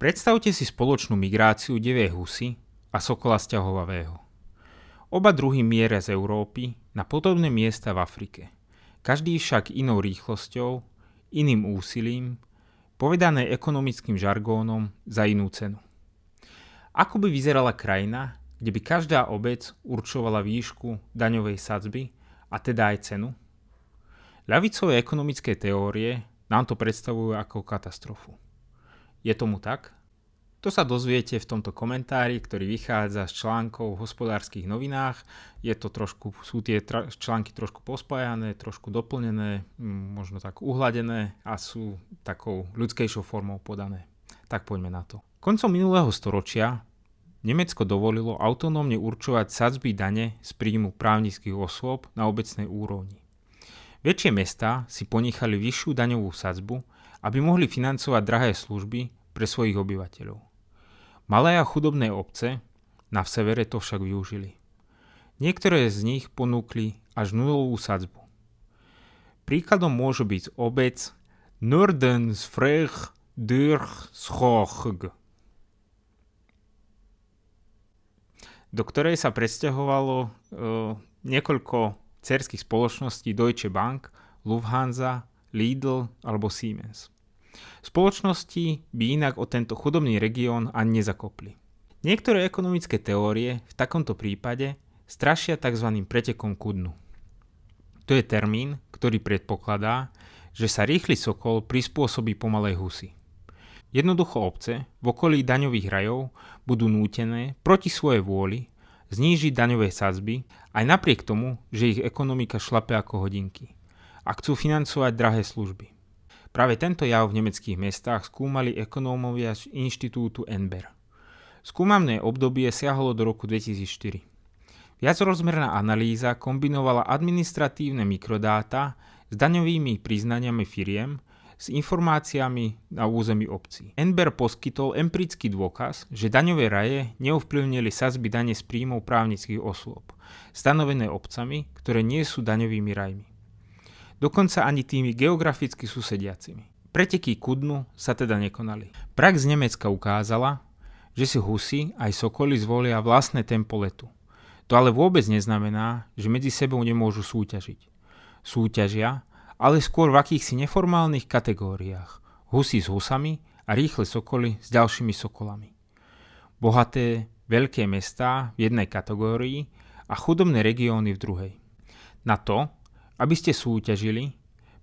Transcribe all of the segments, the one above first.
Predstavte si spoločnú migráciu devej husy a sokola sťahovavého. Oba druhy mieria z Európy na podobné miesta v Afrike. Každý však inou rýchlosťou, iným úsilím, povedané ekonomickým žargónom za inú cenu. Ako by vyzerala krajina, kde by každá obec určovala výšku daňovej sadzby a teda aj cenu? Ľavicové ekonomické teórie nám to predstavujú ako katastrofu. Je tomu tak? To sa dozviete v tomto komentári, ktorý vychádza z článkov v hospodárskych novinách. Je to trošku, sú tie tra- články trošku pospájané, trošku doplnené, možno tak uhladené a sú takou ľudskejšou formou podané. Tak poďme na to. Koncom minulého storočia Nemecko dovolilo autonómne určovať sadzby dane z príjmu právnických osôb na obecnej úrovni. Väčšie mestá si ponechali vyššiu daňovú sadzbu, aby mohli financovať drahé služby pre svojich obyvateľov. Malé a chudobné obce na severe to však využili. Niektoré z nich ponúkli až nulovú sadzbu. Príkladom môže byť obec Nordensfrech durch Schoch, do ktorej sa presťahovalo uh, niekoľko cerských spoločností Deutsche Bank, Lufthansa, Lidl alebo Siemens. Spoločnosti by inak o tento chudobný región ani nezakopli. Niektoré ekonomické teórie v takomto prípade strašia tzv. pretekom ku dnu. To je termín, ktorý predpokladá, že sa rýchly sokol prispôsobí pomalej husy. Jednoducho obce v okolí daňových rajov budú nútené proti svojej vôli znížiť daňové sadzby aj napriek tomu, že ich ekonomika šlape ako hodinky a chcú financovať drahé služby. Práve tento jav v nemeckých mestách skúmali ekonómovia z inštitútu Enber. Skúmané obdobie siahalo do roku 2004. Viacrozmerná analýza kombinovala administratívne mikrodáta s daňovými priznaniami firiem s informáciami na území obcí. Enber poskytol empirický dôkaz, že daňové raje neovplyvnili sazby dane z príjmov právnických osôb, stanovené obcami, ktoré nie sú daňovými rajmi dokonca ani tými geograficky susediacimi. Preteky ku dnu sa teda nekonali. Prax z Nemecka ukázala, že si husy aj sokoly zvolia vlastné tempo letu. To ale vôbec neznamená, že medzi sebou nemôžu súťažiť. Súťažia, ale skôr v akýchsi neformálnych kategóriách. Husy s husami a rýchle sokoly s ďalšími sokolami. Bohaté, veľké mestá v jednej kategórii a chudobné regióny v druhej. Na to, aby ste súťažili,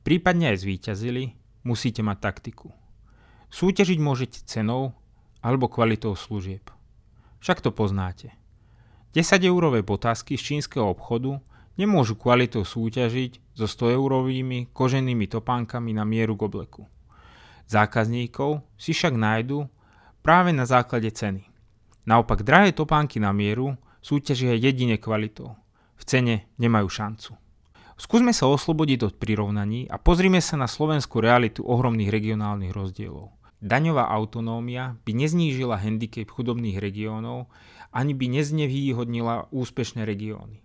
prípadne aj zvíťazili, musíte mať taktiku. Súťažiť môžete cenou alebo kvalitou služieb. Však to poznáte. 10 eurové botázky z čínskeho obchodu nemôžu kvalitou súťažiť so 100 eurovými koženými topánkami na mieru k obleku. Zákazníkov si však nájdu práve na základe ceny. Naopak drahé topánky na mieru súťažia jedine kvalitou. V cene nemajú šancu. Skúsme sa oslobodiť od prirovnaní a pozrime sa na slovenskú realitu ohromných regionálnych rozdielov. Daňová autonómia by neznížila handicap chudobných regiónov ani by neznevýhodnila úspešné regióny.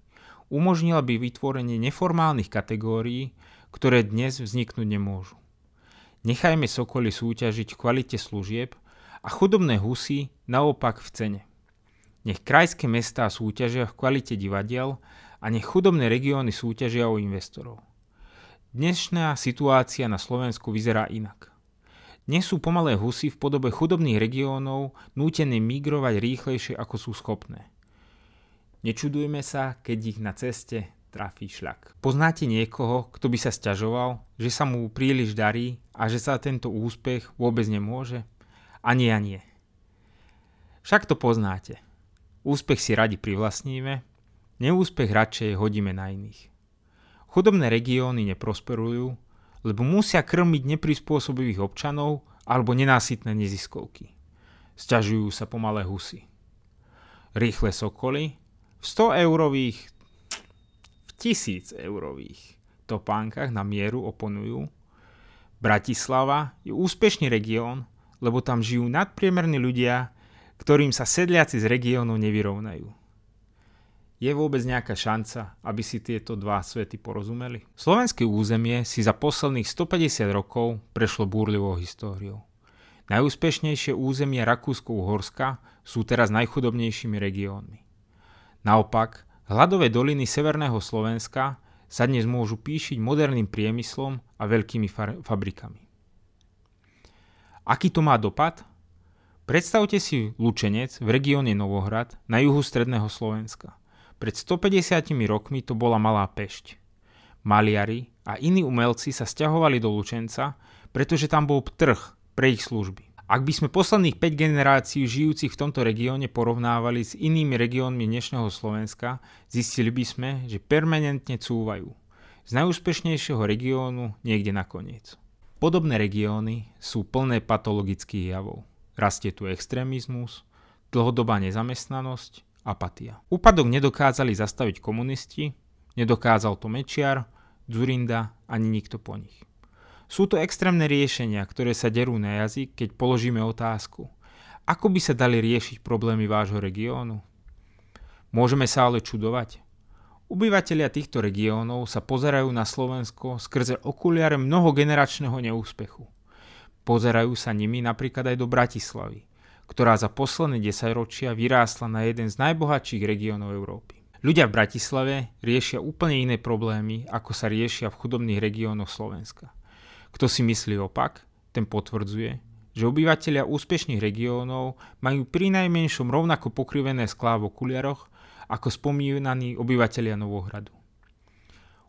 Umožnila by vytvorenie neformálnych kategórií, ktoré dnes vzniknúť nemôžu. Nechajme Sokoly súťažiť v kvalite služieb a chudobné husy naopak v cene. Nech krajské mestá súťažia v kvalite divadiel a nech chudobné regióny súťažia o investorov. Dnešná situácia na Slovensku vyzerá inak. Dnes sú pomalé husy v podobe chudobných regiónov nútené migrovať rýchlejšie ako sú schopné. Nečudujme sa, keď ich na ceste trafí šľak. Poznáte niekoho, kto by sa stiažoval, že sa mu príliš darí a že sa tento úspech vôbec nemôže? Ani ja nie. Však to poznáte. Úspech si radi privlastníme Neúspech radšej hodíme na iných. Chudobné regióny neprosperujú, lebo musia krmiť neprispôsobivých občanov alebo nenásytné neziskovky. Sťažujú sa pomalé husy. Rýchle sokoly v 100 eurových, v 1000 eurových topánkach na mieru oponujú. Bratislava je úspešný región, lebo tam žijú nadpriemerní ľudia, ktorým sa sedliaci z regiónu nevyrovnajú. Je vôbec nejaká šanca, aby si tieto dva svety porozumeli? Slovenské územie si za posledných 150 rokov prešlo búrlivou históriou. Najúspešnejšie územia Rakúsko-Uhorska sú teraz najchudobnejšími regiónmi. Naopak, hladové doliny severného Slovenska sa dnes môžu píšiť moderným priemyslom a veľkými far- fabrikami. Aký to má dopad? Predstavte si Lučenec v regióne Novohrad na juhu stredného Slovenska. Pred 150 rokmi to bola malá pešť. Maliari a iní umelci sa stiahovali do Lučenca, pretože tam bol trh pre ich služby. Ak by sme posledných 5 generácií žijúcich v tomto regióne porovnávali s inými regiónmi dnešného Slovenska, zistili by sme, že permanentne cúvajú. Z najúspešnejšieho regiónu niekde nakoniec. Podobné regióny sú plné patologických javov. Rastie tu extrémizmus, dlhodobá nezamestnanosť, apatia. Úpadok nedokázali zastaviť komunisti, nedokázal to Mečiar, Zurinda ani nikto po nich. Sú to extrémne riešenia, ktoré sa derú na jazyk, keď položíme otázku. Ako by sa dali riešiť problémy vášho regiónu? Môžeme sa ale čudovať. Obyvatelia týchto regiónov sa pozerajú na Slovensko skrze okuliare mnohogeneračného neúspechu. Pozerajú sa nimi napríklad aj do Bratislavy, ktorá za posledné desaťročia vyrástla na jeden z najbohatších regiónov Európy. Ľudia v Bratislave riešia úplne iné problémy, ako sa riešia v chudobných regiónoch Slovenska. Kto si myslí opak, ten potvrdzuje, že obyvateľia úspešných regiónov majú pri najmenšom rovnako pokrivené sklá v okuliaroch ako spomínaní obyvateľia Novohradu.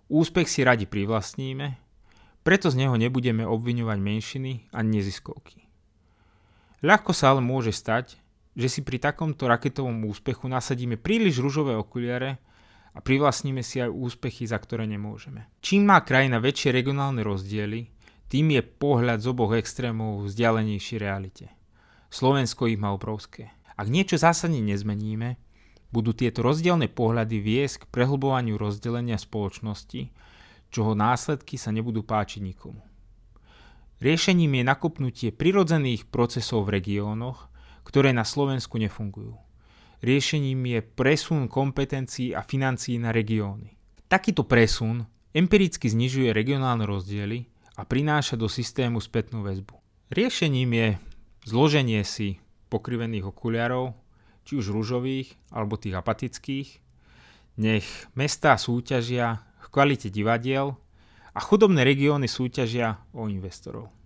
Úspech si radi privlastníme, preto z neho nebudeme obviňovať menšiny a neziskovky. Ľahko sa ale môže stať, že si pri takomto raketovom úspechu nasadíme príliš ružové okuliare a privlastníme si aj úspechy, za ktoré nemôžeme. Čím má krajina väčšie regionálne rozdiely, tým je pohľad z oboch extrémov vzdialenejší realite. Slovensko ich má obrovské. Ak niečo zásadne nezmeníme, budú tieto rozdielne pohľady viesť k prehlbovaniu rozdelenia spoločnosti, čoho následky sa nebudú páčiť nikomu. Riešením je nakopnutie prirodzených procesov v regiónoch, ktoré na Slovensku nefungujú. Riešením je presun kompetencií a financií na regióny. Takýto presun empiricky znižuje regionálne rozdiely a prináša do systému spätnú väzbu. Riešením je zloženie si pokrivených okuliarov, či už rúžových alebo tých apatických, nech mestá súťažia kvalite divadiel a chudobné regióny súťažia o investorov.